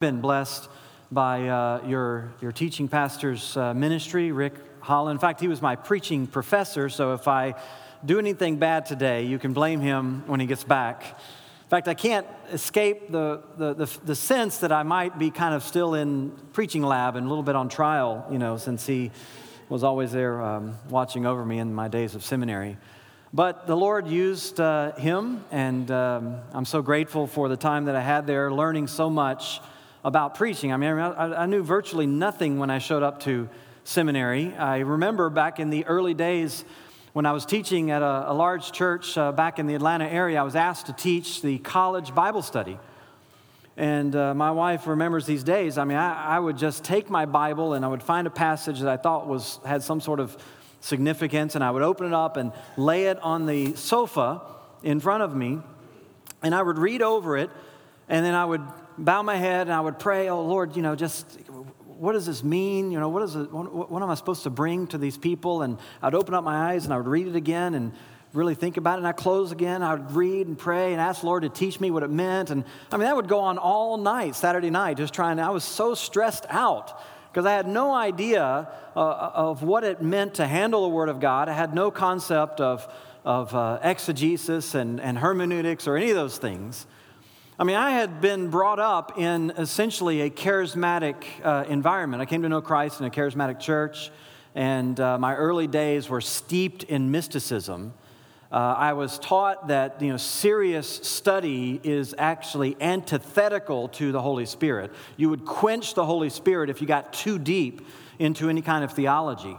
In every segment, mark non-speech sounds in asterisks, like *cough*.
been blessed by uh, your, your teaching pastor's uh, ministry, Rick Holland. In fact, he was my preaching professor, so if I do anything bad today, you can blame him when he gets back. In fact, I can't escape the, the, the, the sense that I might be kind of still in preaching lab and a little bit on trial, you know, since he was always there um, watching over me in my days of seminary. But the Lord used uh, him, and um, I'm so grateful for the time that I had there learning so much about preaching. I mean, I, I knew virtually nothing when I showed up to seminary. I remember back in the early days when I was teaching at a, a large church uh, back in the Atlanta area, I was asked to teach the college Bible study. And uh, my wife remembers these days. I mean, I, I, would just take my Bible and I would find a passage that I thought was, had some sort of significance, and I would open it up and lay it on the sofa in front of me, and I would read over it, and then I would bow my head and I would pray, oh Lord, you know, just what does this mean? You know, what, is it, what, what am I supposed to bring to these people? And I'd open up my eyes and I would read it again and really think about it. And I'd close again. I would read and pray and ask Lord to teach me what it meant. And I mean, that would go on all night, Saturday night, just trying. I was so stressed out because I had no idea uh, of what it meant to handle the Word of God. I had no concept of, of uh, exegesis and, and hermeneutics or any of those things. I mean, I had been brought up in essentially a charismatic uh, environment. I came to know Christ in a charismatic church, and uh, my early days were steeped in mysticism. Uh, I was taught that you know, serious study is actually antithetical to the Holy Spirit. You would quench the Holy Spirit if you got too deep into any kind of theology.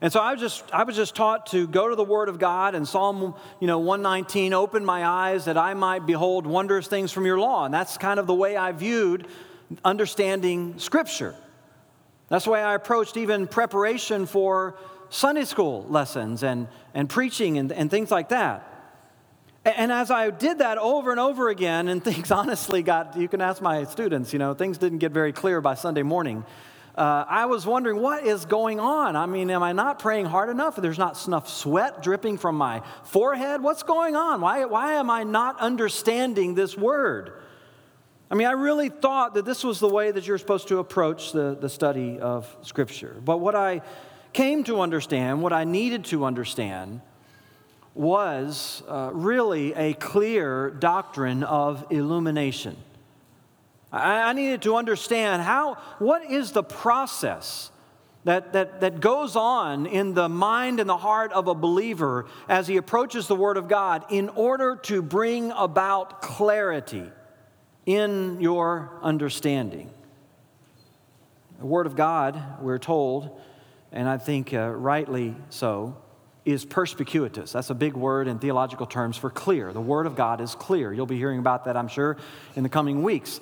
And so I was just I was just taught to go to the Word of God and Psalm you know 119, open my eyes that I might behold wondrous things from your law. And that's kind of the way I viewed understanding Scripture. That's the way I approached even preparation for Sunday school lessons and, and preaching and, and things like that. And as I did that over and over again, and *laughs* things honestly got, you can ask my students, you know, things didn't get very clear by Sunday morning uh, I was wondering what is going on. I mean, am I not praying hard enough? There's not enough sweat dripping from my forehead. What's going on? Why, why am I not understanding this word? I mean, I really thought that this was the way that you're supposed to approach the, the study of Scripture. But what I came to understand, what I needed to understand, was uh, really a clear doctrine of illumination. I, needed to understand how, what is the process that, that, that goes on in the mind and the heart of a believer as he approaches the Word of God in order to bring about clarity in your understanding. The Word of God, we're told, and I think uh, rightly so, is perspicuous. That's a big word in theological terms for clear. The Word of God is clear. You'll be hearing about that, I'm sure, in the coming weeks.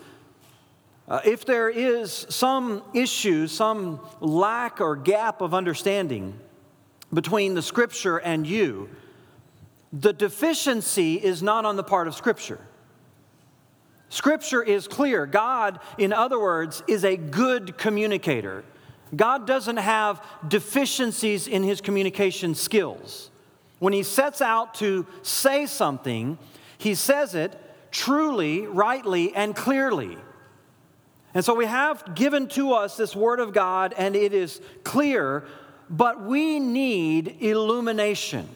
Uh, if there is some issue, some lack or gap of understanding between the scripture and you, the deficiency is not on the part of scripture. Scripture is clear. God, in other words, is a good communicator. God doesn't have deficiencies in his communication skills. When he sets out to say something, he says it truly, rightly, and clearly. And so we have given to us this Word of God, and it is clear, but we need illumination.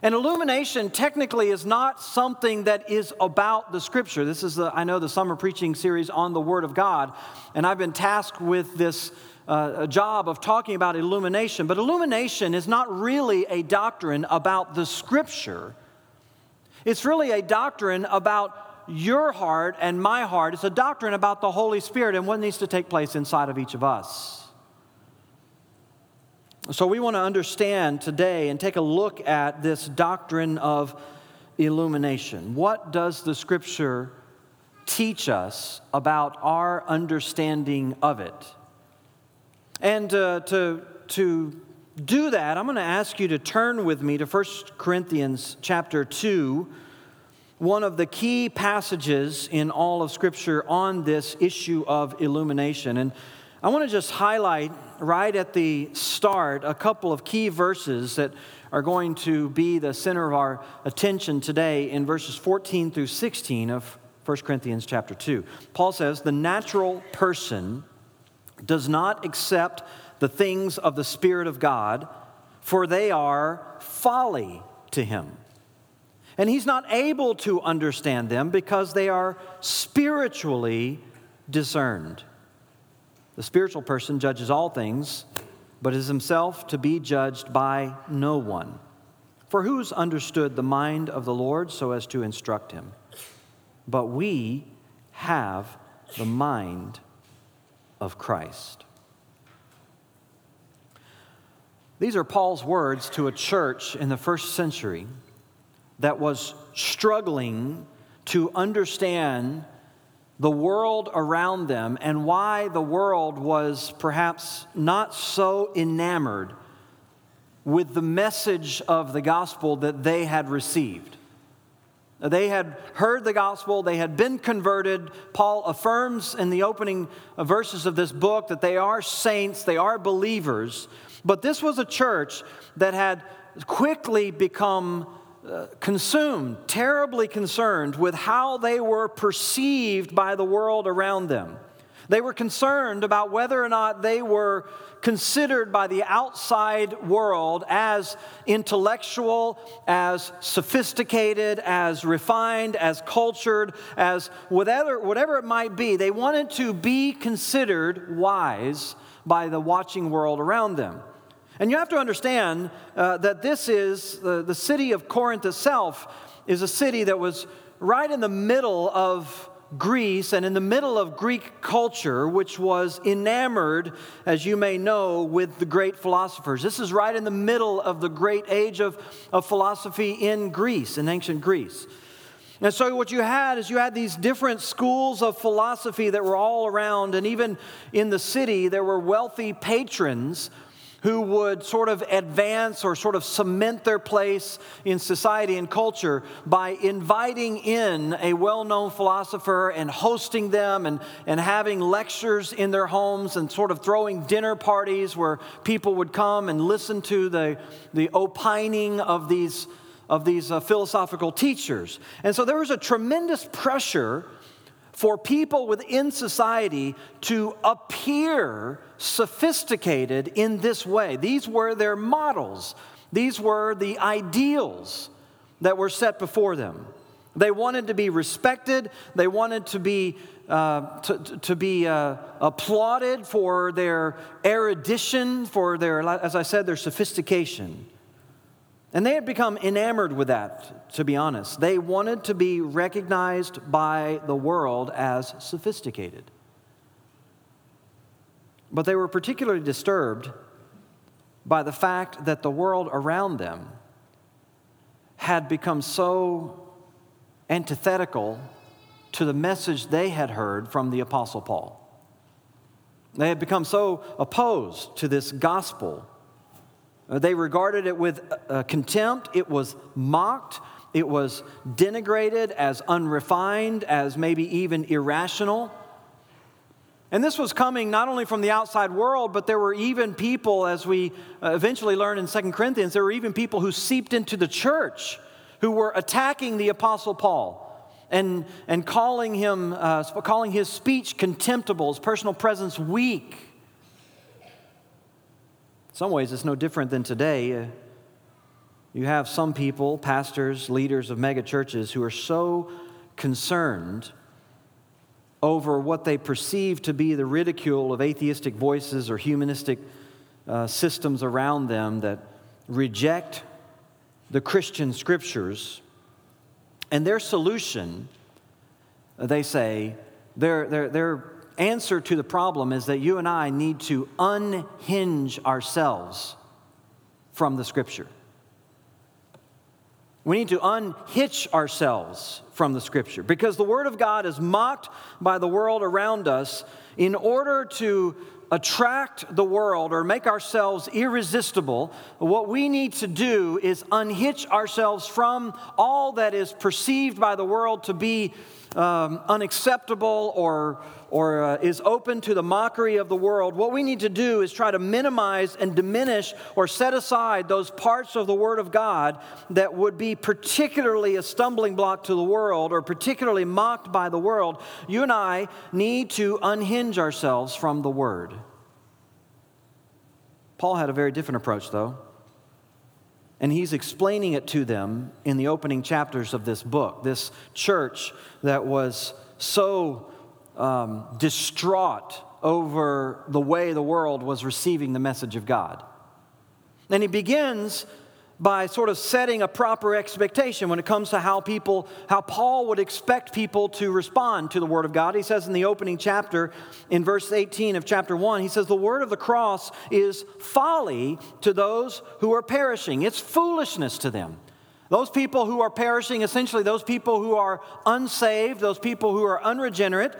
And illumination technically is not something that is about the scripture. This is, the, I know, the summer preaching series on the Word of God, and I've been tasked with this uh, job of talking about illumination. But illumination is not really a doctrine about the scripture, it's really a doctrine about your heart and my heart. It's a doctrine about the Holy Spirit and what needs to take place inside of each of us. So, we want to understand today and take a look at this doctrine of illumination. What does the scripture teach us about our understanding of it? And uh, to, to do that, I'm going to ask you to turn with me to 1 Corinthians chapter 2 one of the key passages in all of Scripture on this issue of illumination. And I want to just highlight right at the start a couple of key verses that are going to be the center of our attention today in verses 14 through 16 of 1 Corinthians chapter 2. Paul says, The natural person does not accept the things of the Spirit of God, for they are folly to him. And he's not able to understand them because they are spiritually discerned. The spiritual person judges all things, but is himself to be judged by no one. For who's understood the mind of the Lord so as to instruct him? But we have the mind of Christ. These are Paul's words to a church in the first century that was struggling to understand the world around them and why the world was perhaps not so enamored with the message of the gospel that they had received. They had heard the gospel, they had been converted. Paul affirms in the opening verses of this book that they are saints, they are believers. But this was a church that had quickly become consumed, terribly concerned with how they were perceived by the world around them. They were concerned about whether or not they were considered by the outside world as intellectual, as sophisticated, as refined, as cultured, as whatever, whatever it might be. They wanted to be considered wise by the watching world around them. And you have to understand uh, that this is uh, the city of Corinth itself is a city that was right in the middle of Greece and in the middle of Greek culture, which was enamored, as you may know, with the great philosophers. This is right in the middle of the great age of, of philosophy in Greece, in ancient Greece. And so, what you had is you had these different schools of philosophy that were all around, and even in the city, there were wealthy patrons who would sort of advance or sort of cement their place in society and culture by inviting in a well known philosopher and hosting them and, and having lectures in their homes and sort of throwing dinner parties where people would come and listen to the, the opining of these, of these uh, philosophical teachers. And so there was a tremendous pressure for people within society to appear sophisticated in this way. These were their models, these were the ideals that were set before them. They wanted to be respected, they wanted to be. Uh, to, to, be uh, applauded for their erudition, for their, as I said, their sophistication. And they had become enamored with that, to be honest. They wanted to be recognized by the world as sophisticated. But they were particularly disturbed by the fact that the world around them had become so antithetical to the message they had heard from the Apostle Paul. They had become so opposed to this gospel they regarded it with uh, contempt. It was mocked. It was denigrated as unrefined, as maybe even irrational. And this was coming not only from the outside world, but there were even people, as we uh, eventually learn in 2 Corinthians, there were even people who seeped into the church who were attacking the Apostle Paul and, and calling, him, uh, calling his speech contemptible, his personal presence weak some ways, it's no different than today. Uh, you have some people, pastors, leaders of mega churches, who are so concerned over what they perceive to be the ridicule of atheistic voices or humanistic uh, systems around them that reject the Christian scriptures. And their solution, they say, their, their, their answer to the problem is that you and I need to unhinge ourselves from the scripture. We need to unhitch ourselves from the scripture because the word of God is mocked by the world around us in order to attract the world or make ourselves irresistible, what we need to do is unhitch ourselves from all that is perceived by the world to be um, unacceptable or, or uh, is open to the mockery of the world, what we need to do is try to minimize and diminish or set aside those parts of the Word of God that would be particularly a stumbling block to the world or particularly mocked by the world. You and I need to unhinge ourselves from the Word. Paul had a very different approach, though. And he's explaining it to them in the opening chapters of this book. This church that was so um, distraught over the way the world was receiving the message of God. And he begins by sort of setting a proper expectation when it comes to how people, how Paul would expect people to respond to the Word of God. He says in the opening chapter, in verse 18 of chapter 1, he says, The Word of the cross is folly to those who are perishing, it's foolishness to them. Those people who are perishing, essentially, those people who are unsaved, those people who are unregenerate,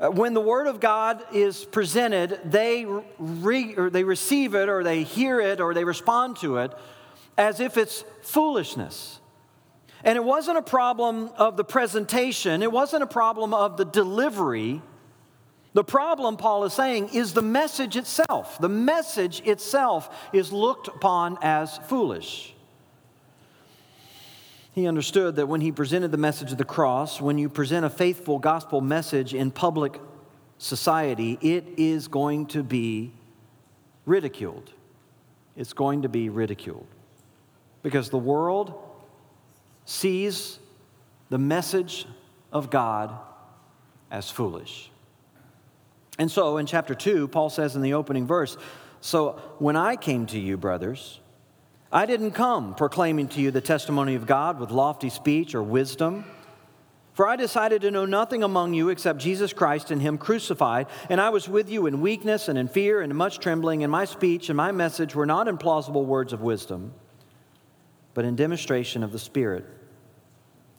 uh, when the Word of God is presented, they, re, they receive it, or they hear it, or they respond to it as if it's foolishness. And it wasn't a problem of the presentation, it wasn't a problem of the delivery. The problem, Paul is saying, is the message itself. The message itself is looked upon as foolish. He understood that when he presented the message of the cross, when you present a faithful gospel message in public society, it is going to be ridiculed. It's going to be ridiculed because the world sees the message of God as foolish. And so in chapter 2, Paul says in the opening verse So when I came to you, brothers, I didn't come proclaiming to you the testimony of God with lofty speech or wisdom. For I decided to know nothing among you except Jesus Christ and Him crucified, and I was with you in weakness and in fear and in much trembling, and my speech and my message were not in plausible words of wisdom but in demonstration of the Spirit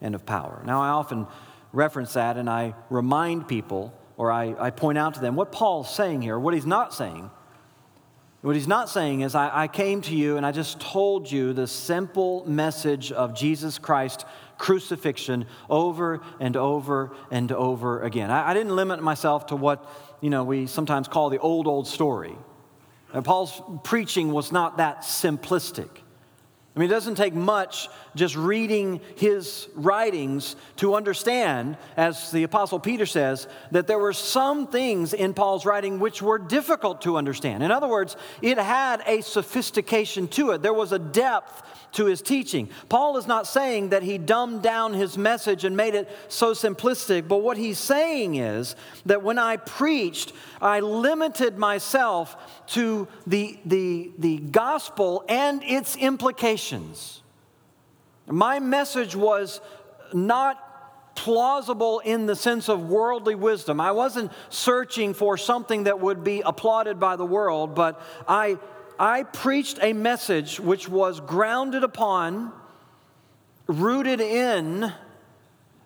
and of power. Now, I often reference that and I remind people or I, I point out to them what Paul's saying here, what he's not saying. What he's not saying is, I, I came to you and I just told you the simple message of Jesus Christ crucifixion over and over and over again. I, I didn't limit myself to what you know we sometimes call the old old story. And Paul's preaching was not that simplistic. I mean, it doesn't take much just reading his writings to understand, as the Apostle Peter says, that there were some things in Paul's writing which were difficult to understand. In other words, it had a sophistication to it, there was a depth to his teaching. Paul is not saying that he dumbed down his message and made it so simplistic, but what he's saying is that when I preached, I limited myself to the, the, the gospel and its implications. My message was not plausible in the sense of worldly wisdom. I wasn't searching for something that would be applauded by the world, but I I preached a message which was grounded upon, rooted in,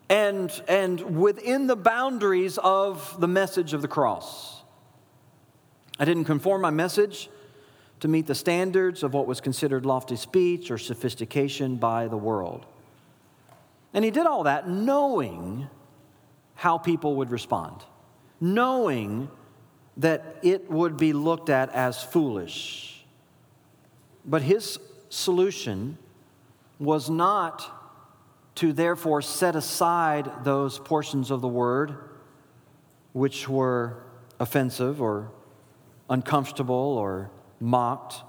and, and within the boundaries of the message of the cross. I didn't conform my message to meet the standards of what was considered lofty speech or sophistication by the world. And he did all that knowing how people would respond, knowing that it would be looked at as foolish but his solution was not to therefore set aside those portions of the word which were offensive or uncomfortable or mocked.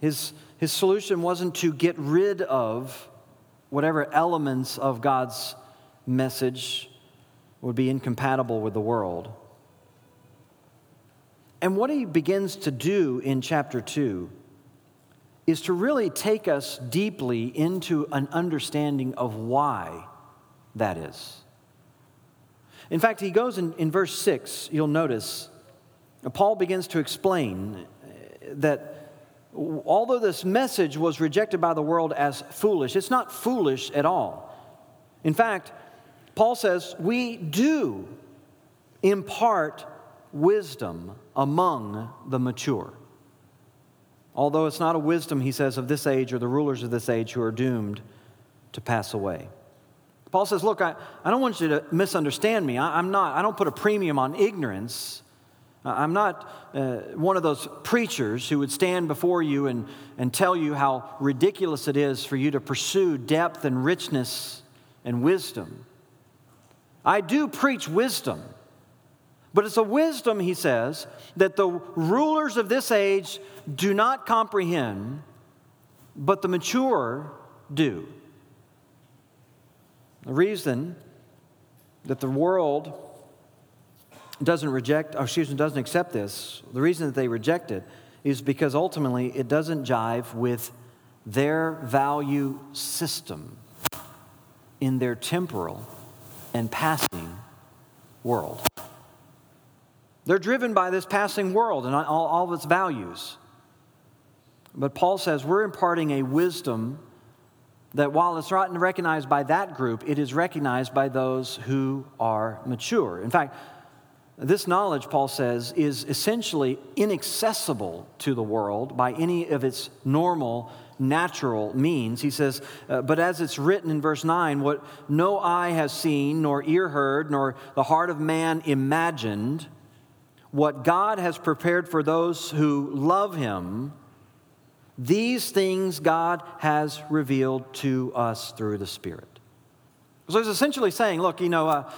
His, his solution wasn't to get rid of whatever elements of God's message would be incompatible with the world. And what he begins to do in chapter 2 is to really take us deeply into an understanding of why that is. In fact, he goes in, in verse 6, you'll notice, Paul begins to explain uh, that although this message was rejected by the world as foolish, it's not foolish at all. In fact, Paul says, we do impart wisdom among the mature. Although it's not a wisdom, he says, of this age or the rulers of this age who are doomed to pass away. Paul says, Look, I, I don't want you to misunderstand me. I, am not, I don't put a premium on ignorance. I'm not uh, one of those preachers who would stand before you and, and tell you how ridiculous it is for you to pursue depth and richness and wisdom. I do preach wisdom, but it's a wisdom, he says, that the rulers of this age do not comprehend, but the mature do. The reason that the world doesn't reject, or excuse me, doesn't accept this, the reason that they reject it is because ultimately it doesn't jive with their value system in their temporal and passing world. They're driven by this passing world and all, all of its values. But Paul says we're imparting a wisdom that while it's not recognized by that group, it is recognized by those who are mature. In fact, this knowledge, Paul says, is essentially inaccessible to the world by any of its normal, natural means. He says, uh, But as it's written in verse 9, what no eye has seen, nor ear heard, nor the heart of man imagined, what God has prepared for those who love him these things God has revealed to us through the Spirit. So he's essentially saying, look, you know, uh,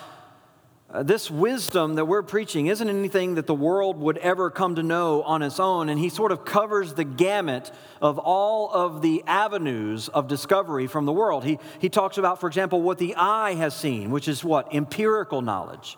uh, this wisdom that we're preaching isn't anything that the world would ever come to know on its own. And he sort of covers the gamut of all of the avenues of discovery from the world. He, he talks about, for example, what the eye has seen, which is what? Empirical knowledge.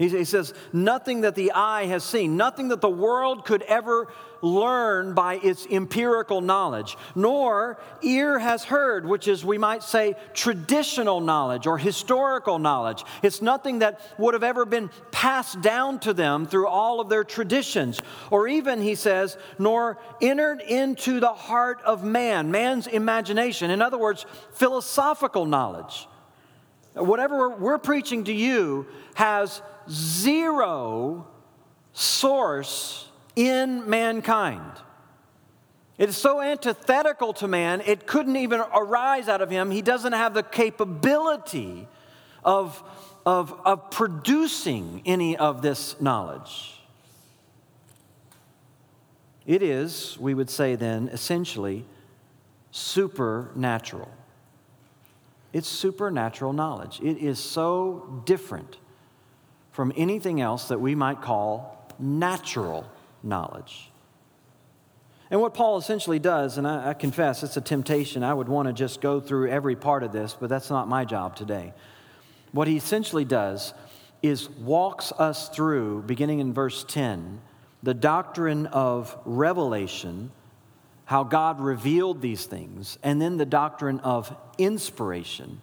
He, says, nothing that the eye has seen, nothing that the world could ever learn by its empirical knowledge, nor ear has heard, which is, we might say, traditional knowledge or historical knowledge. It's nothing that would have ever been passed down to them through all of their traditions, or even, he says, nor entered into the heart of man, man's imagination. In other words, philosophical knowledge. Whatever we're preaching to you has zero source in mankind. It is so antithetical to man, it couldn't even arise out of him. He doesn't have the capability of, of, of producing any of this knowledge. It is, we would say then, essentially supernatural. It's supernatural knowledge. It is so different from anything else that we might call natural knowledge. And what Paul essentially does, and I, I, confess it's a temptation, I would want to just go through every part of this, but that's not my job today. What he essentially does is walks us through, beginning in verse 10, the doctrine of revelation, how God revealed these things, and then the doctrine of inspiration,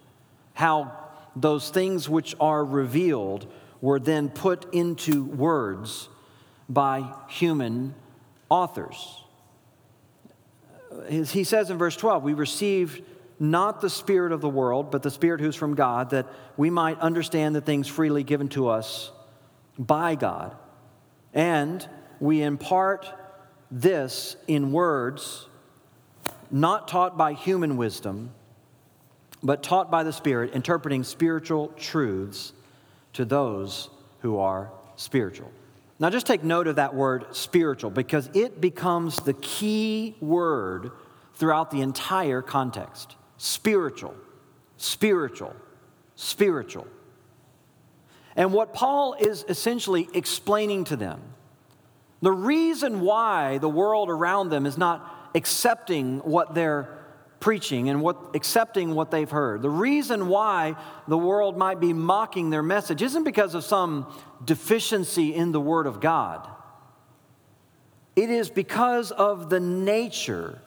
how those things which are revealed were then put into words by human authors. He says in verse 12, We received not the Spirit of the world, but the Spirit who's from God, that we might understand the things freely given to us by God. And we impart this in words not taught by human wisdom, but taught by the Spirit, interpreting spiritual truths to those who are spiritual. Now, just take note of that word spiritual because it becomes the key word throughout the entire context. Spiritual, spiritual, spiritual. And what Paul is essentially explaining to them, the reason why the world around them is not accepting what they're preaching and what, accepting what they've heard. The reason why the world might be mocking their message isn't because of some deficiency in the Word of God, it is because of the nature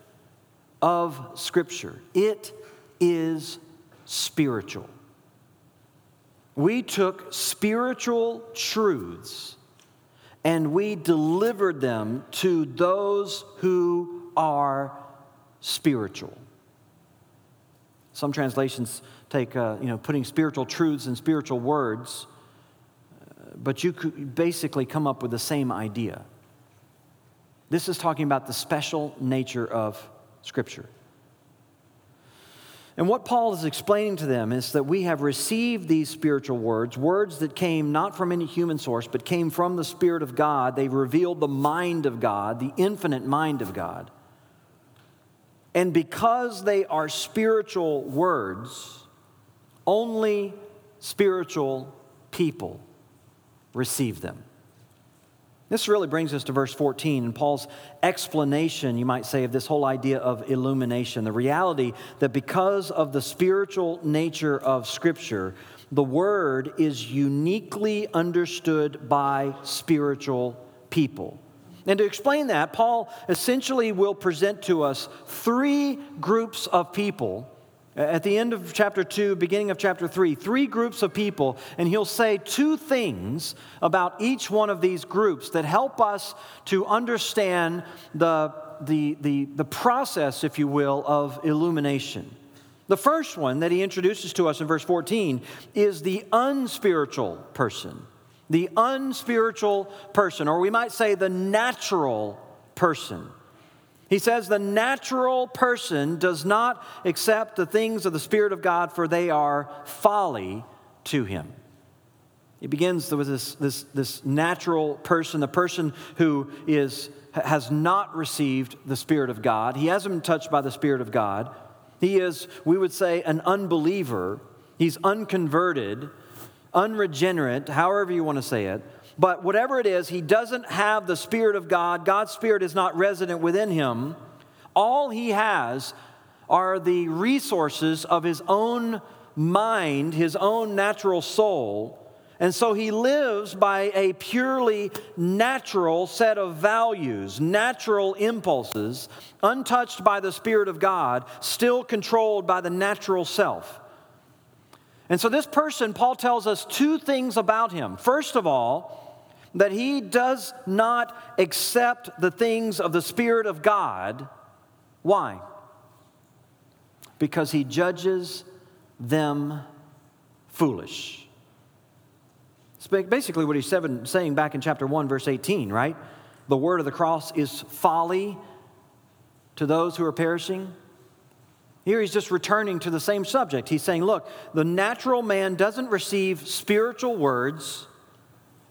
of Scripture. It is spiritual. We took spiritual truths and we delivered them to those who are spiritual. Some translations take, uh, you know, putting spiritual truths and spiritual words, uh, but you could basically come up with the same idea. This is talking about the special nature of Scripture. And what Paul is explaining to them is that we have received these spiritual words, words that came not from any human source, but came from the Spirit of God. They revealed the mind of God, the infinite mind of God. And because they are spiritual words, only spiritual people receive them. This really brings us to verse 14 and Paul's explanation, you might say, of this whole idea of illumination. The reality that because of the spiritual nature of Scripture, the Word is uniquely understood by spiritual people. And to explain that, Paul essentially will present to us three groups of people at the end of chapter 2, beginning of chapter 3, three groups of people, and he'll say two things about each one of these groups that help us to understand the, the, the, the process, if you will, of illumination. The first one that he introduces to us in verse 14 is the unspiritual person. The unspiritual person, or we might say the natural person. He says, The natural person does not accept the things of the Spirit of God, for they are folly to him. He begins with this, this, this natural person, the person who is, has not received the Spirit of God. He hasn't been touched by the Spirit of God. He is, we would say, an unbeliever. He's unconverted, unregenerate, however you want to say it. But whatever it is, he doesn't have the Spirit of God. God's Spirit is not resident within him. All he has are the resources of his own mind, his own natural soul. And so he lives by a purely natural set of values, natural impulses, untouched by the Spirit of God, still controlled by the natural self. And so, this person, Paul tells us two things about him. First of all, that he does not accept the things of the Spirit of God. Why? Because he judges them foolish. It's basically what he's saying back in chapter 1, verse 18, right? The word of the cross is folly to those who are perishing. Here he's just returning to the same subject. He's saying, look, the natural man doesn't receive spiritual words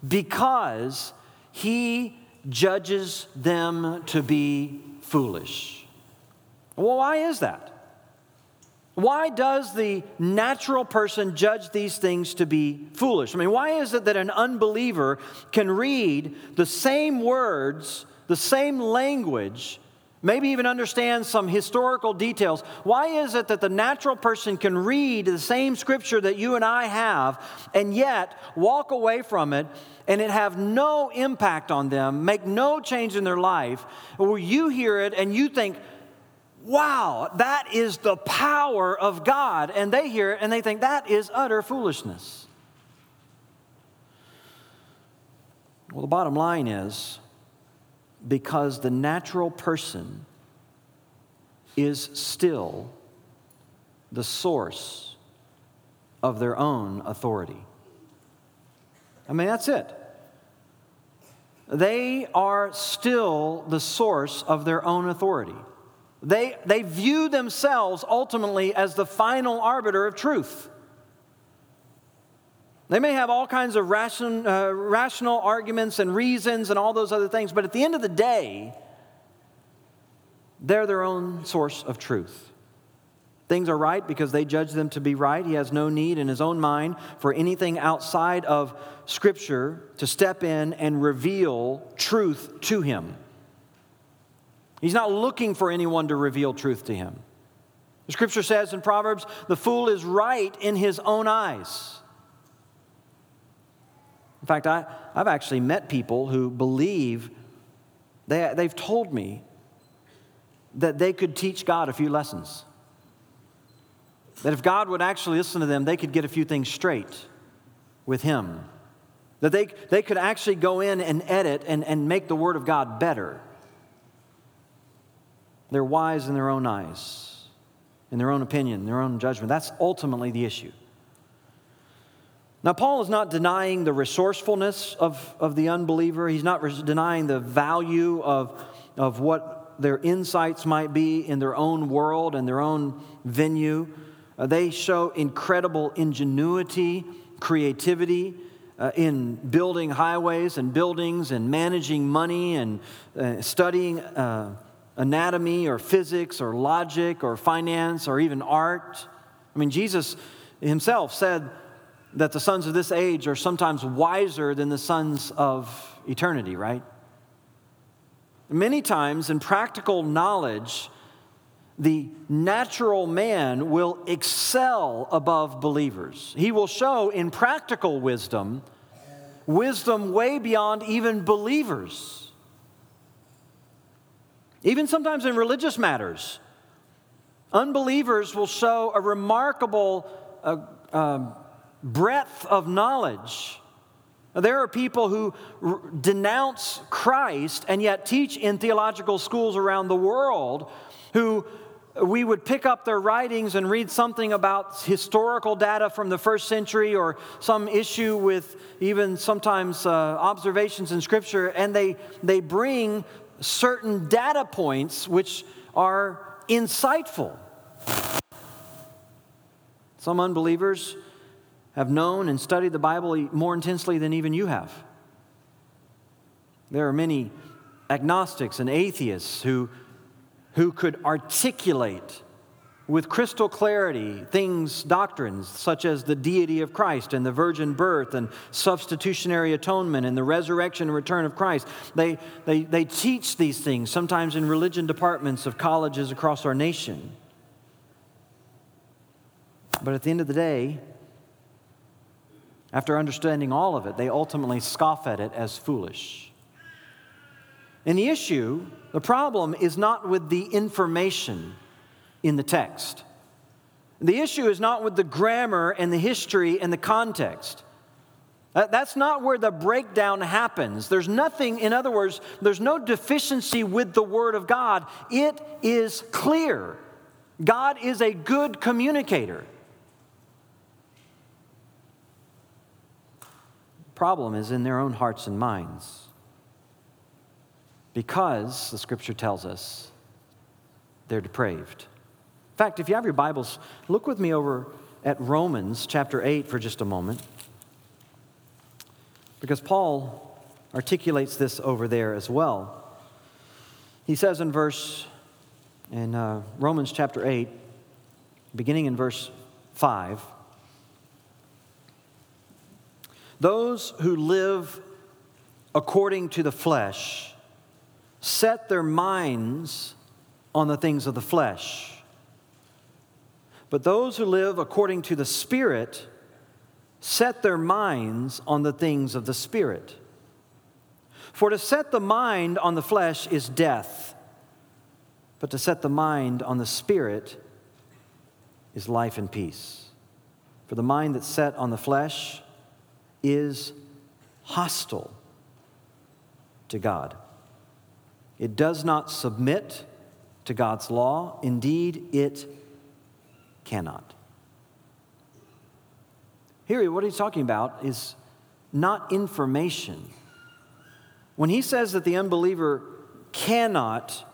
because he judges them to be foolish. Well, why is that? Why does the natural person judge these things to be foolish? I mean, why is it that an unbeliever can read the same words, the same language, maybe even understand some historical details. Why is it that the natural person can read the same scripture that you and I have and yet walk away from it and it have no impact on them, make no change in their life, or you hear it and you think, wow, that is the power of God, and they hear it and they think that is utter foolishness? Well, the bottom line is because the natural person is still the source of their own authority. I mean, that's it. They are still the source of their own authority. They, they view themselves ultimately as the final arbiter of truth. They may have all kinds of ration, uh, rational arguments and reasons and all those other things, but at the end of the day, they're their own source of truth. Things are right because they judge them to be right. He has no need in his own mind for anything outside of Scripture to step in and reveal truth to him. He's not looking for anyone to reveal truth to him. The Scripture says in Proverbs, the fool is right in his own eyes. In fact, I, I've actually met people who believe, they, they've told me that they could teach God a few lessons. That if God would actually listen to them, they could get a few things straight with Him. That they, they could actually go in and edit and, and make the Word of God better. They're wise in their own eyes, in their own opinion, their own judgment. That's ultimately the issue. Now, Paul is not denying the resourcefulness of, of the unbeliever. He's not res- denying the value of, of what their insights might be in their own world and their own venue. Uh, they show incredible ingenuity, creativity uh, in building highways and buildings and managing money and uh, studying uh, anatomy or physics or logic or finance or even art. I mean, Jesus himself said that the sons of this age are sometimes wiser than the sons of eternity, right? Many times in practical knowledge, the natural man will excel above believers. He will show in practical wisdom, wisdom way beyond even believers. Even sometimes in religious matters, unbelievers will show a remarkable uh, uh, breadth of knowledge. There are people who r- denounce Christ and yet teach in theological schools around the world who we would pick up their writings and read something about historical data from the first century or some issue with even sometimes uh, observations in Scripture, and they, they bring certain data points which are insightful. Some unbelievers have known and studied the Bible more intensely than even you have. There are many agnostics and atheists who who could articulate with crystal clarity things, doctrines such as the deity of Christ and the virgin birth and substitutionary atonement and the resurrection and return of Christ. They, they, they teach these things sometimes in religion departments of colleges across our nation. But at the end of the day, after understanding all of it, they ultimately scoff at it as foolish. And the issue the problem is not with the information in the text. The issue is not with the grammar and the history and the context. That's not where the breakdown happens. There's nothing, in other words, there's no deficiency with the Word of God. It is clear. God is a good communicator. Problem is in their own hearts and minds because, the scripture tells us, they're depraved. In fact, if you have your Bibles, look with me over at Romans chapter 8 for just a moment. Because Paul articulates this over there as well. He says in verse, in uh, Romans chapter 8, beginning in verse 5, those who live according to the flesh set their minds on the things of the flesh. But those who live according to the Spirit set their minds on the things of the Spirit. For to set the mind on the flesh is death, but to set the mind on the Spirit is life and peace. For the mind that's set on the flesh is hostile to God. It does not submit to God's law. Indeed, it cannot. Here, what he's talking about is not information. When he says that the unbeliever cannot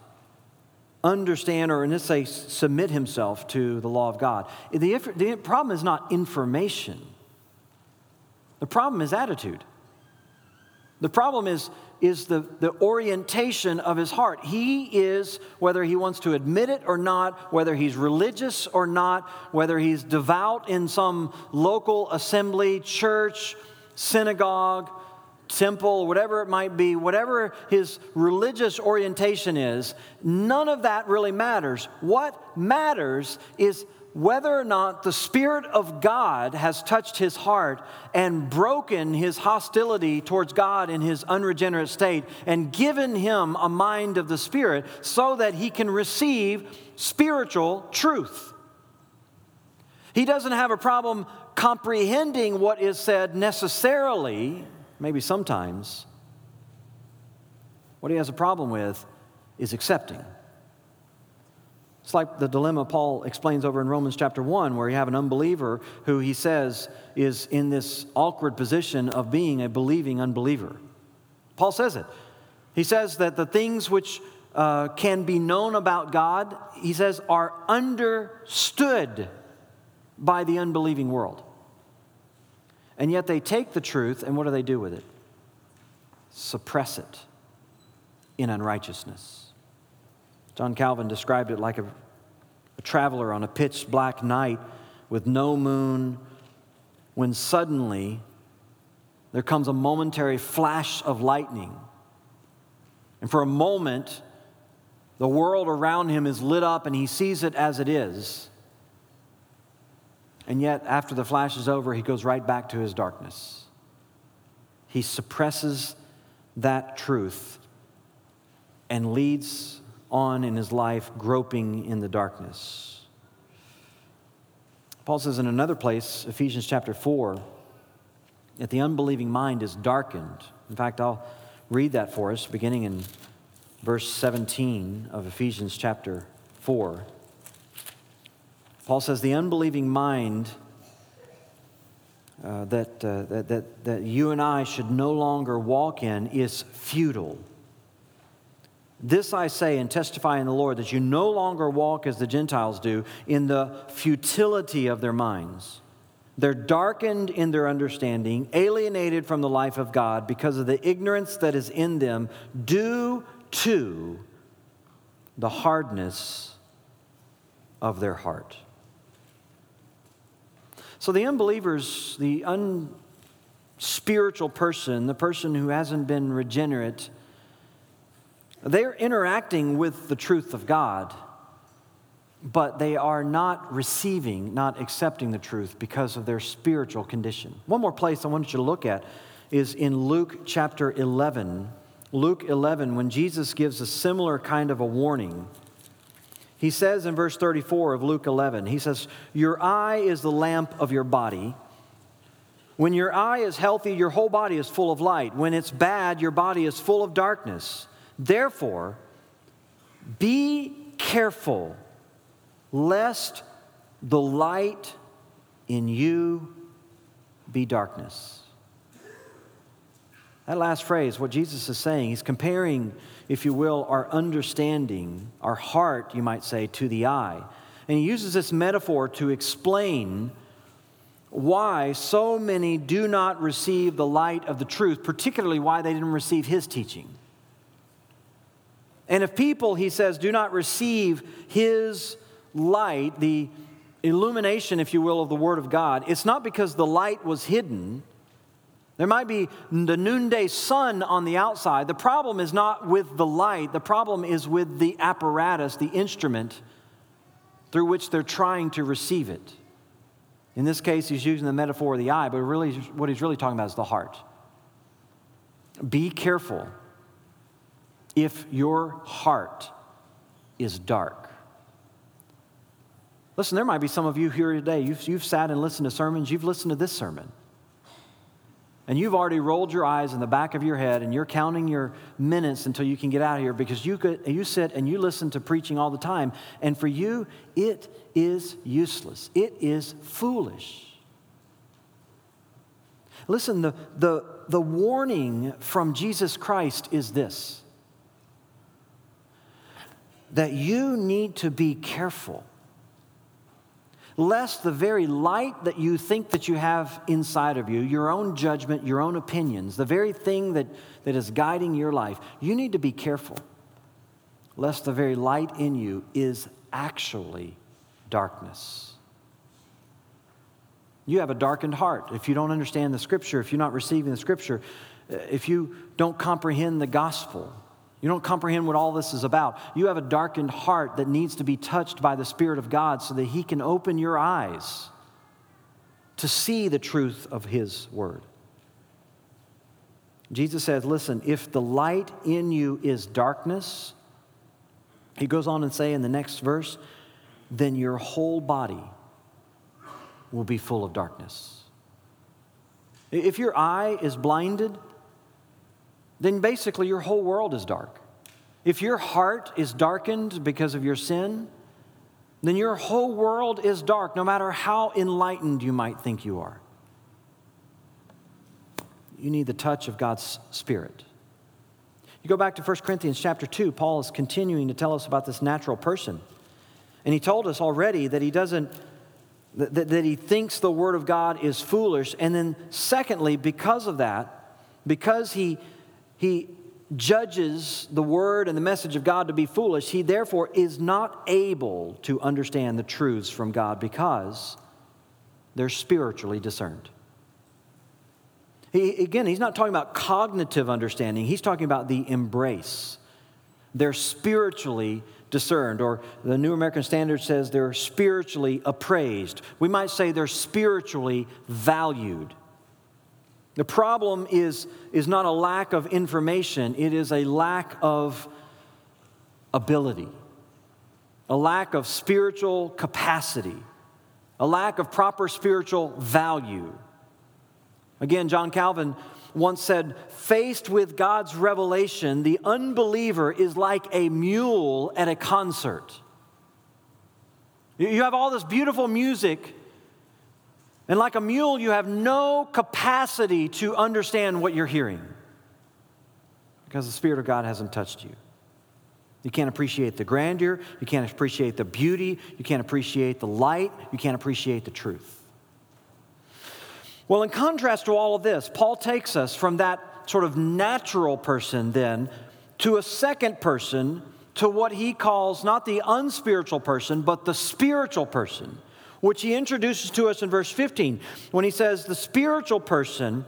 understand or, in this case, submit himself to the law of God, the, the problem is not information, the problem is attitude. The problem is is the, the orientation of his heart. He is, whether he wants to admit it or not, whether he's religious or not, whether he's devout in some local assembly, church, synagogue, temple, whatever it might be, whatever his religious orientation is, none of that really matters. What matters is whether or not the Spirit of God has touched his heart and broken his hostility towards God in his unregenerate state and given him a mind of the Spirit so that he can receive spiritual truth. He doesn't have a problem comprehending what is said necessarily, maybe sometimes. What he has a problem with is accepting. It's like the dilemma Paul explains over in Romans chapter 1, where you have an unbeliever who he says is in this awkward position of being a believing unbeliever. Paul says it. He says that the things which uh, can be known about God, he says, are understood by the unbelieving world. And yet they take the truth, and what do they do with it? Suppress it in unrighteousness. John Calvin described it like a, a traveler on a pitch black night with no moon, when suddenly there comes a momentary flash of lightning. And for a moment, the world around him is lit up and he sees it as it is. And yet, after the flash is over, he goes right back to his darkness. He suppresses that truth and leads on in his life groping in the darkness. Paul says in another place, Ephesians chapter 4, that the unbelieving mind is darkened. In fact, I'll read that for us beginning in verse 17 of Ephesians chapter 4. Paul says, The unbelieving mind uh, that, uh, that, that, that you and I should no longer walk in is futile. This I say and testify in the Lord that you no longer walk as the Gentiles do in the futility of their minds. They're darkened in their understanding, alienated from the life of God because of the ignorance that is in them due to the hardness of their heart. So the unbelievers, the unspiritual person, the person who hasn't been regenerate, they're interacting with the truth of God, but they are not receiving, not accepting the truth because of their spiritual condition. One more place I want you to look at is in Luke chapter 11. Luke 11, when Jesus gives a similar kind of a warning. He says in verse 34 of Luke 11, he says, Your eye is the lamp of your body. When your eye is healthy, your whole body is full of light. When it's bad, your body is full of darkness. Therefore, be careful lest the light in you be darkness. That last phrase, what Jesus is saying, he's comparing, if you will, our understanding, our heart, you might say, to the eye. And he uses this metaphor to explain why so many do not receive the light of the truth, particularly why they didn't receive his teaching. And if people, he says, do not receive his light, the illumination, if you will, of the Word of God, it's not because the light was hidden. There might be the noonday sun on the outside. The problem is not with the light, the problem is with the apparatus, the instrument through which they're trying to receive it. In this case, he's using the metaphor of the eye, but really, what he's really talking about is the heart. Be careful if your heart is dark. Listen, there might be some of you here today. You've, you've sat and listened to sermons, you've listened to this sermon. And you've already rolled your eyes in the back of your head and you're counting your minutes until you can get out of here because you, could, you sit and you listen to preaching all the time. And for you, it is useless, it is foolish. Listen, the, the, the warning from Jesus Christ is this that you need to be careful lest the very light that you think that you have inside of you, your own judgment, your own opinions, the very thing that, that is guiding your life, you need to be careful lest the very light in you is actually darkness. You have a darkened heart. If you don't understand the scripture, if you're not receiving the scripture, uh, if you don't comprehend the gospel, you don't comprehend what all this is about. You have a darkened heart that needs to be touched by the Spirit of God so that He can open your eyes to see the truth of His Word. Jesus says, Listen, if the light in you is darkness, he goes on and say in the next verse, then your whole body will be full of darkness. If your eye is blinded, then basically your whole world is dark. If your heart is darkened because of your sin, then your whole world is dark, no matter how enlightened you might think you are. You need the touch of God's Spirit. You go back to 1 Corinthians chapter 2, Paul is continuing to tell us about this natural person. And he told us already that he doesn't that, that he thinks the word of God is foolish. And then, secondly, because of that, because he, he judges the word and the message of God to be foolish, he therefore is not able to understand the truths from God because they're spiritually discerned. He, again, he's not talking about cognitive understanding, he's talking about the embrace. They're spiritually discerned, or the New American Standard says they're spiritually appraised. We might say they're spiritually valued. The problem is, is not a lack of information, it is a lack of ability, a lack of spiritual capacity, a lack of proper spiritual value. Again, John Calvin once said, faced with God's revelation, the unbeliever is like a mule at a concert. You have all this beautiful music, and like a mule, you have no capacity to understand what you're hearing because the Spirit of God hasn't touched you. You can't appreciate the grandeur, you can't appreciate the beauty, you can't appreciate the light, you can't appreciate the truth. Well, in contrast to all of this, Paul takes us from that sort of natural person then to a second person, to what he calls not the unspiritual person, but the spiritual person, which he introduces to us in verse 15 when he says, The spiritual person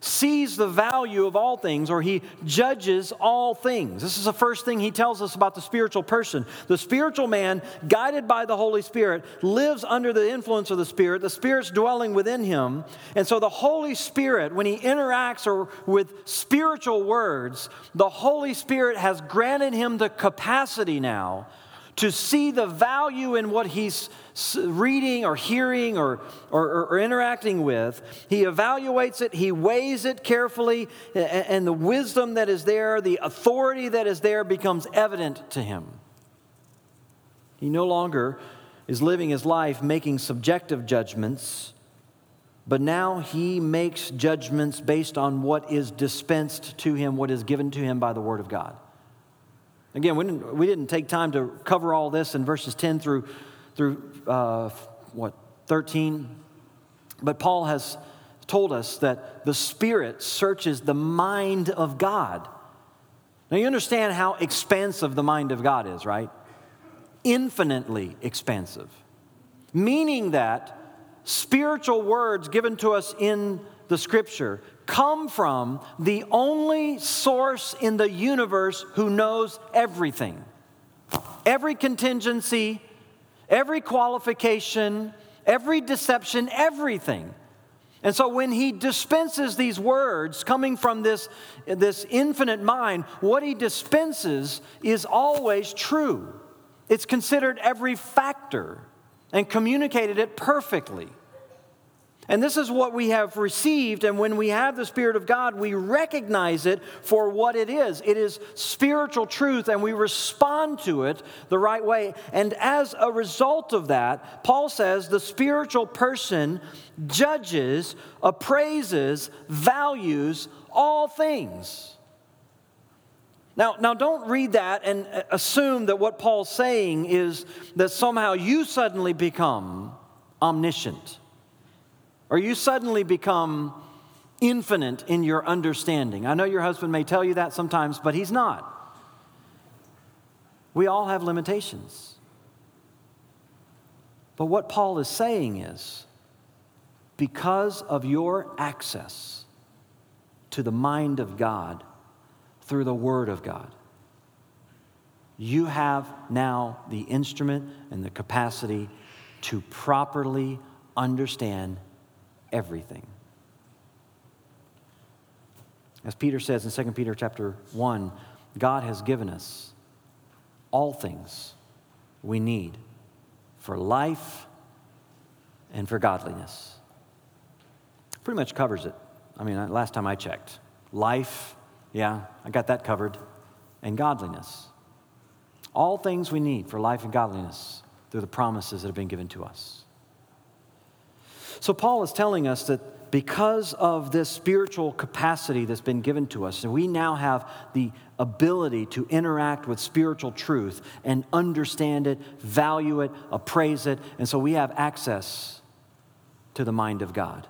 sees the value of all things or he judges all things. This is the first thing he tells us about the spiritual person. The spiritual man, guided by the Holy Spirit, lives under the influence of the Spirit. The Spirit's dwelling within him. And so the Holy Spirit, when he interacts or with spiritual words, the Holy Spirit has granted him the capacity now to see the value in what he's reading or hearing or, or, or, interacting with. He evaluates it, he weighs it carefully, and the wisdom that is there, the authority that is there becomes evident to him. He no longer is living his life making subjective judgments, but now he makes judgments based on what is dispensed to him, what is given to him by the Word of God. Again, we didn't, we didn't take time to cover all this in verses 10 through, through uh, what, 13. But Paul has told us that the Spirit searches the mind of God. Now, you understand how expansive the mind of God is, right? Infinitely expansive. Meaning that spiritual words given to us in the scripture come from the only source in the universe who knows everything. Every contingency, every qualification, every deception, everything. And so when he dispenses these words coming from this, this infinite mind, what he dispenses is always true. It's considered every factor and communicated it perfectly. And this is what we have received. And when we have the Spirit of God, we recognize it for what it is. It is spiritual truth, and we respond to it the right way. And as a result of that, Paul says the spiritual person judges, appraises, values all things. Now, now, don't read that and assume that what Paul's saying is that somehow you suddenly become omniscient or you suddenly become infinite in your understanding. I know your husband may tell you that sometimes, but he's not. We all have limitations. But what Paul is saying is because of your access to the mind of God through the Word of God, you have now the instrument and the capacity to properly understand everything. As Peter says in 2 Peter chapter 1, God has given us all things we need for life and for godliness. Pretty much covers it. I mean, uh, last time I checked, life, yeah, I got that covered, and godliness. All things we need for life and godliness through the promises that have been given to us. So, Paul is telling us that because of this spiritual capacity that's been given to us, we now have the ability to interact with spiritual truth and understand it, value it, appraise it. And so we have access to the mind of God.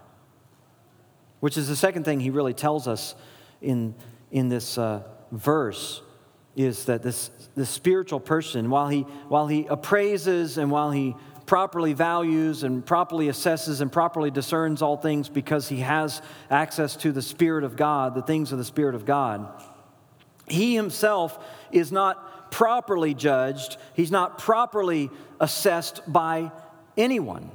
Which is the second thing he really tells us in, in this uh, verse is that this, this spiritual person, while he, while he appraises and while he properly values and properly assesses and properly discerns all things because he has access to the Spirit of God, the things of the Spirit of God, he himself is not properly judged, he's not properly assessed by anyone.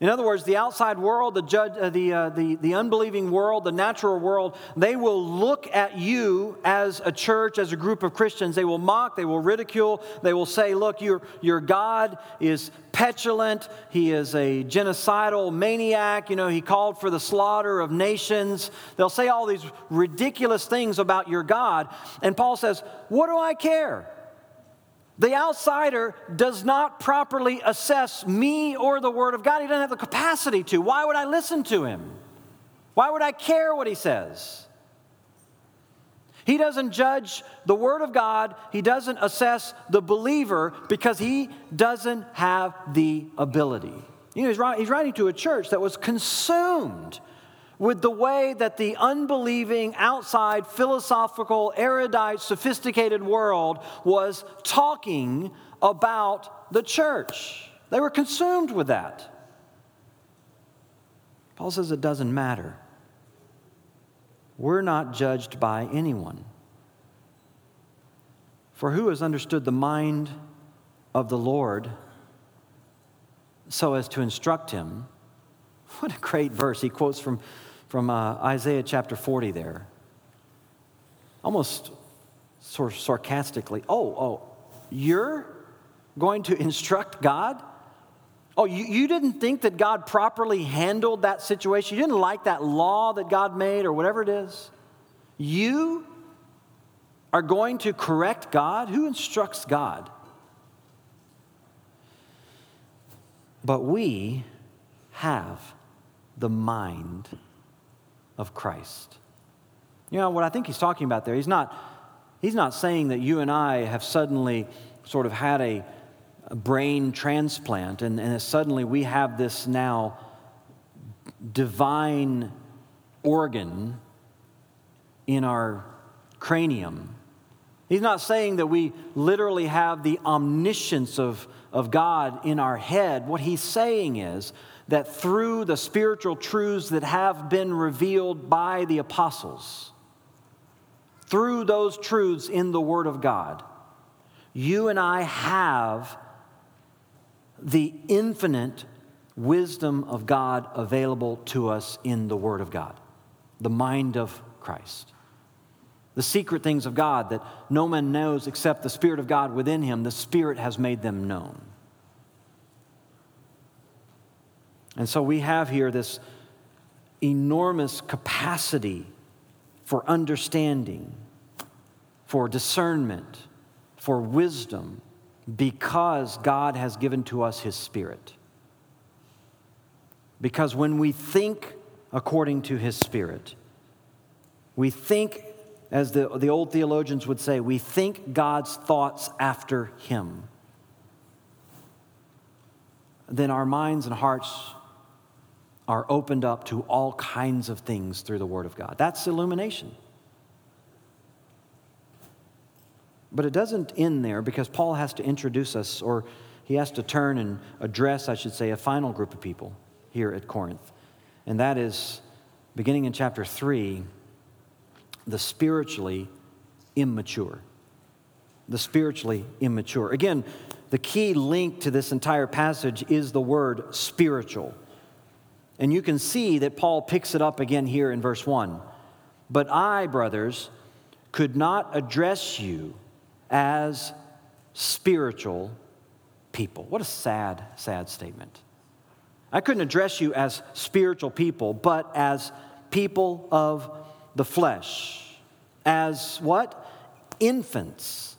In other words, the outside world, the, judge, uh, the, uh, the, the unbelieving world, the natural world, they will look at you as a church, as a group of Christians. They will mock, they will ridicule, they will say, Look, your, your God is petulant, he is a genocidal maniac, you know, he called for the slaughter of nations. They'll say all these ridiculous things about your God. And Paul says, What do I care? The outsider does not properly assess me or the Word of God. He doesn't have the capacity to. Why would I listen to him? Why would I care what he says? He doesn't judge the Word of God, he doesn't assess the believer because he doesn't have the ability. You know, he's writing to a church that was consumed with the way that the unbelieving, outside, philosophical, erudite, sophisticated world was talking about the church. They were consumed with that. Paul says it doesn't matter. We're not judged by anyone. For who has understood the mind of the Lord so as to instruct him? *laughs* What a great verse. He quotes from from uh, Isaiah chapter 40 there. Almost sort of sarcastically, oh, oh, you're going to instruct God? Oh, you, you didn't think that God properly handled that situation? You didn't like that law that God made or whatever it is? You are going to correct God? Who instructs God? But we have the mind of Christ. You know what I think he's talking about there? He's not, he's not saying that you and I have suddenly sort of had a, a brain transplant and, and suddenly we have this now divine organ in our cranium. He's not saying that we literally have the omniscience of, of God in our head. What he's saying is that through the spiritual truths that have been revealed by the apostles, through those truths in the Word of God, you and I have the infinite wisdom of God available to us in the Word of God, the mind of Christ. The secret things of God that no man knows except the Spirit of God within him, the Spirit has made them known. And so we have here this enormous capacity for understanding, for discernment, for wisdom, because God has given to us His Spirit. Because when we think according to His Spirit, we think, as the, the old theologians would say, we think God's thoughts after Him. Then our minds and hearts are opened up to all kinds of things through the Word of God. That's illumination. But it doesn't end there because Paul has to introduce us, or he has to turn and address, I should say, a final group of people here at Corinth. And that is, beginning in chapter 3, the spiritually immature. The spiritually immature. Again, the key link to this entire passage is the word spiritual. And you can see that Paul picks it up again here in verse 1. But I, brothers, could not address you as spiritual people. What a sad, sad statement. I couldn't address you as spiritual people, but as people of the flesh. As what? Infants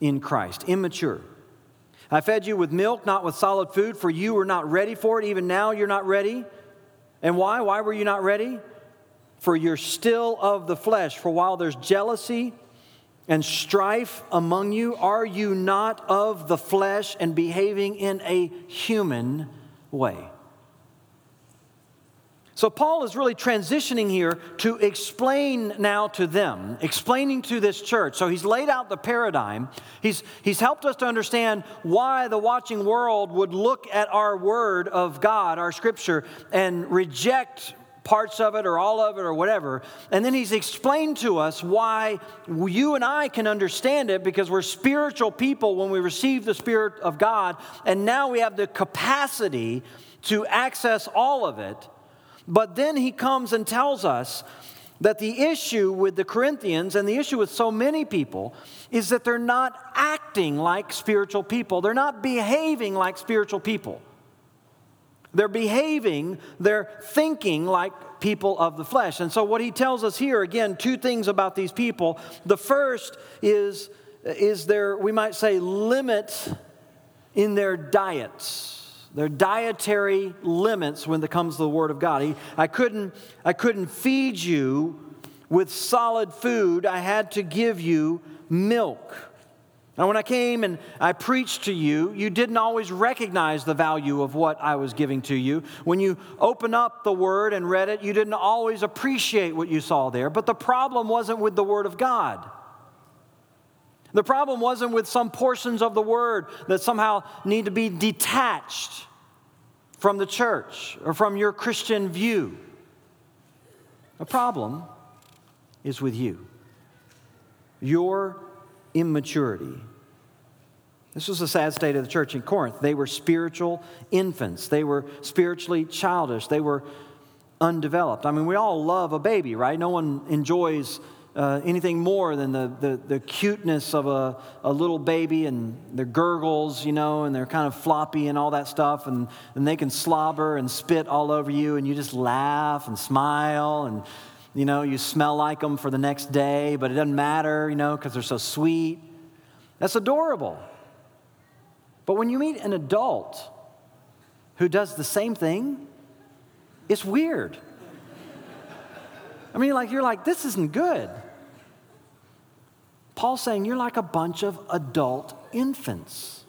in Christ, immature. I fed you with milk, not with solid food, for you were not ready for it. Even now, you're not ready. And why? Why were you not ready? For you're still of the flesh. For while there's jealousy and strife among you, are you not of the flesh and behaving in a human way? So, Paul is really transitioning here to explain now to them, explaining to this church. So, he's laid out the paradigm. He's, he's helped us to understand why the watching world would look at our word of God, our scripture, and reject parts of it or all of it or whatever. And then he's explained to us why you and I can understand it because we're spiritual people when we receive the Spirit of God. And now we have the capacity to access all of it but then he comes and tells us that the issue with the Corinthians and the issue with so many people is that they're not acting like spiritual people. They're not behaving like spiritual people. They're behaving, they're thinking like people of the flesh. And so, what he tells us here again, two things about these people. The first is, is their, we might say, limit in their diets their dietary limits when it comes to the Word of God. I, couldn't, I couldn't feed you with solid food, I had to give you milk. Now, when I came and I preached to you, you didn't always recognize the value of what I was giving to you. When you opened up the Word and read it, you didn't always appreciate what you saw there. But the problem wasn't with the Word of God. The problem wasn't with some portions of the word that somehow need to be detached from the church or from your Christian view. The problem is with you, your immaturity. This was a sad state of the church in Corinth. They were spiritual infants, they were spiritually childish, they were undeveloped. I mean, we all love a baby, right? No one enjoys uh, anything more than the, the, the, cuteness of a, a little baby and their gurgles, you know, and they're kind of floppy and all that stuff, and, and they can slobber and spit all over you, and you just laugh and smile, and, you know, you smell like them for the next day, but it doesn't matter, you know, because they're so sweet. That's adorable. But when you meet an adult who does the same thing, it's weird. I mean, like, you're like, this isn't good. Paul's saying you're like a bunch of adult infants.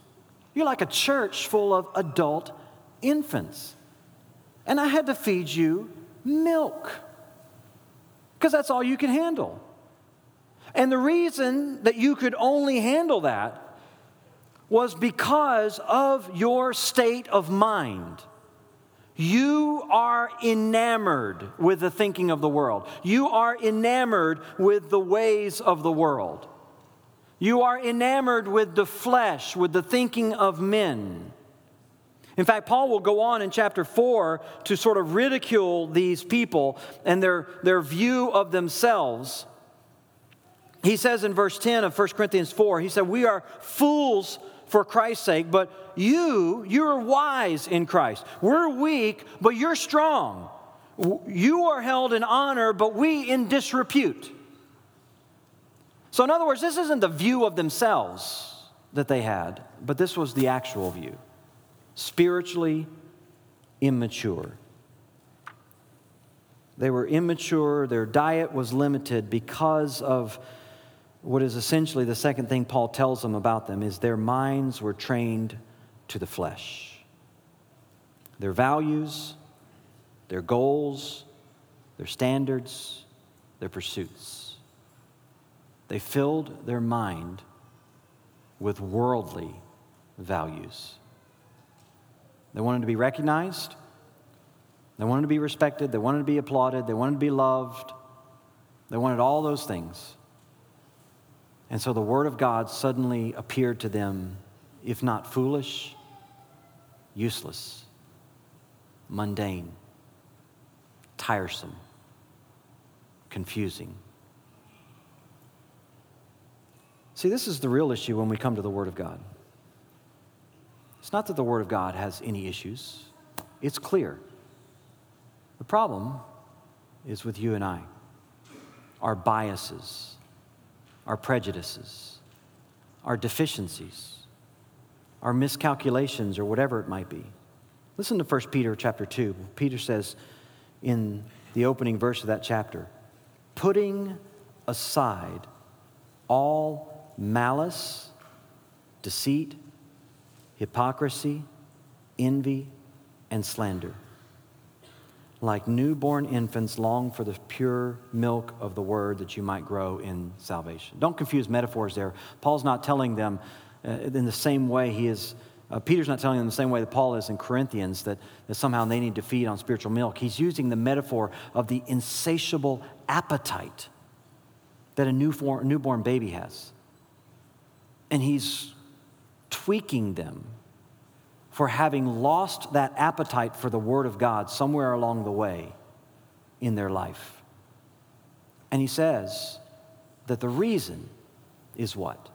You're like a church full of adult infants. And I had to feed you milk because that's all you can handle. And the reason that you could only handle that was because of your state of mind. You are enamored with the thinking of the world. You are enamored with the ways of the world. You are enamored with the flesh, with the thinking of men. In fact, Paul will go on in chapter 4 to sort of ridicule these people and their, their view of themselves. He says in verse 10 of 1 Corinthians 4, he said, We are fools for Christ's sake, but you, you're wise in Christ. We're weak, but you're strong. You are held in honor, but we in disrepute. So, in other words, this isn't the view of themselves that they had, but this was the actual view spiritually immature. They were immature, their diet was limited because of what is essentially the second thing Paul tells them about them is their minds were trained to the flesh. Their values, their goals, their standards, their pursuits. They filled their mind with worldly values. They wanted to be recognized. They wanted to be respected. They wanted to be applauded. They wanted to be loved. They wanted all those things. And so the Word of God suddenly appeared to them, if not foolish, useless, mundane, tiresome, confusing. See, this is the real issue when we come to the Word of God. It's not that the Word of God has any issues, it's clear. The problem is with you and I, our biases our prejudices, our deficiencies, our miscalculations, or whatever it might be. Listen to 1 Peter chapter 2. Peter says in the opening verse of that chapter, putting aside all malice, deceit, hypocrisy, envy, and slander. like newborn infants, long for the pure milk of the word that you might grow in salvation. Don't confuse metaphors there. Paul's not telling them uh, in the same way he is. Uh, Peter's not telling them the same way that Paul is in Corinthians that, that somehow they need to feed on spiritual milk. He's using the metaphor of the insatiable appetite that a newborn, newborn baby has. And he's tweaking them for having lost that appetite for the Word of God somewhere along the way in their life. And he says that the reason is what?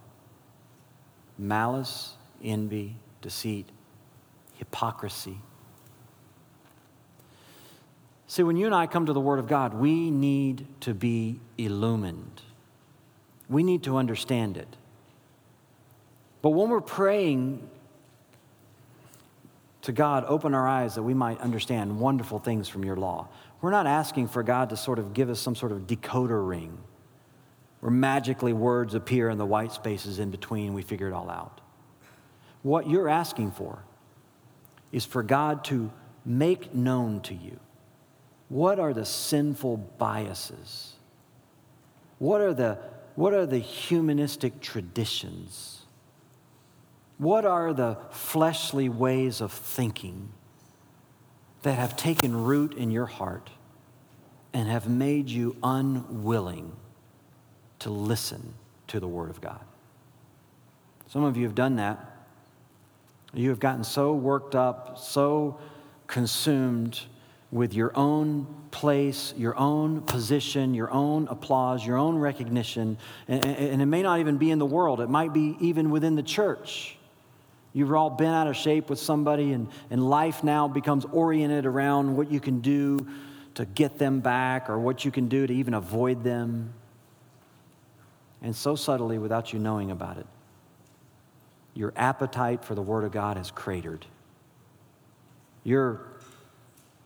Malice, envy, deceit, hypocrisy. See, when you and I come to the Word of God, we need to be illumined. We need to understand it. But when we're praying to God, open our eyes that we might understand wonderful things from your law. We're not asking for God to sort of give us some sort of decoder ring where magically words appear in the white spaces in between, we figure it all out. What you're asking for is for God to make known to you what are the sinful biases? What are the, what are the humanistic traditions? What are the fleshly ways of thinking that have taken root in your heart and have made you unwilling to listen to the Word of God? Some of you have done that. You have gotten so worked up, so consumed with your own place, your own position, your own applause, your own recognition. And, and, it may not even be in the world, it might be even within the church. You've all been out of shape with somebody, and, and life now becomes oriented around what you can do to get them back or what you can do to even avoid them. And so subtly, without you knowing about it, your appetite for the Word of God has cratered. You're,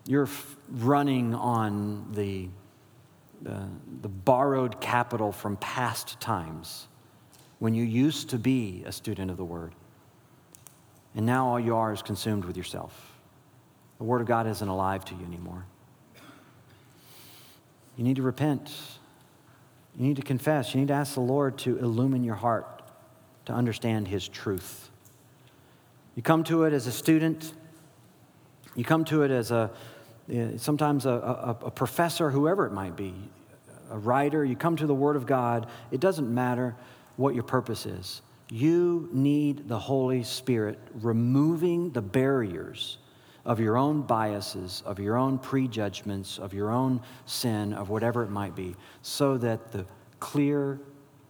you're running on the, the, the borrowed capital from past times when you used to be a student of the Word. And now all you are is consumed with yourself. The Word of God isn't alive to you anymore. You need to repent. You need to confess. You need to ask the Lord to illumine your heart to understand His truth. You come to it as a student, you come to it as a eh, sometimes a, a, a professor, whoever it might be, a writer. You come to the Word of God. It doesn't matter what your purpose is. You need the Holy Spirit removing the barriers of your own biases, of your own prejudgments, of your own sin, of whatever it might be, so that the clear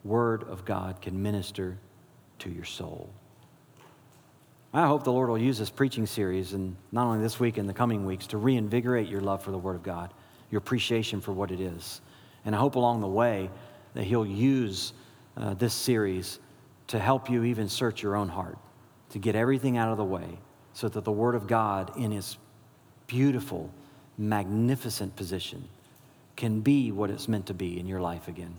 Word of God can minister to your soul. I hope the Lord will use this preaching series, and not only this week, in the coming weeks, to reinvigorate your love for the Word of God, your appreciation for what it is. And I hope along the way that He'll use uh, this series to help you even search your own heart, to get everything out of the way so that the Word of God, in its beautiful, magnificent position, can be what it's meant to be in your life again.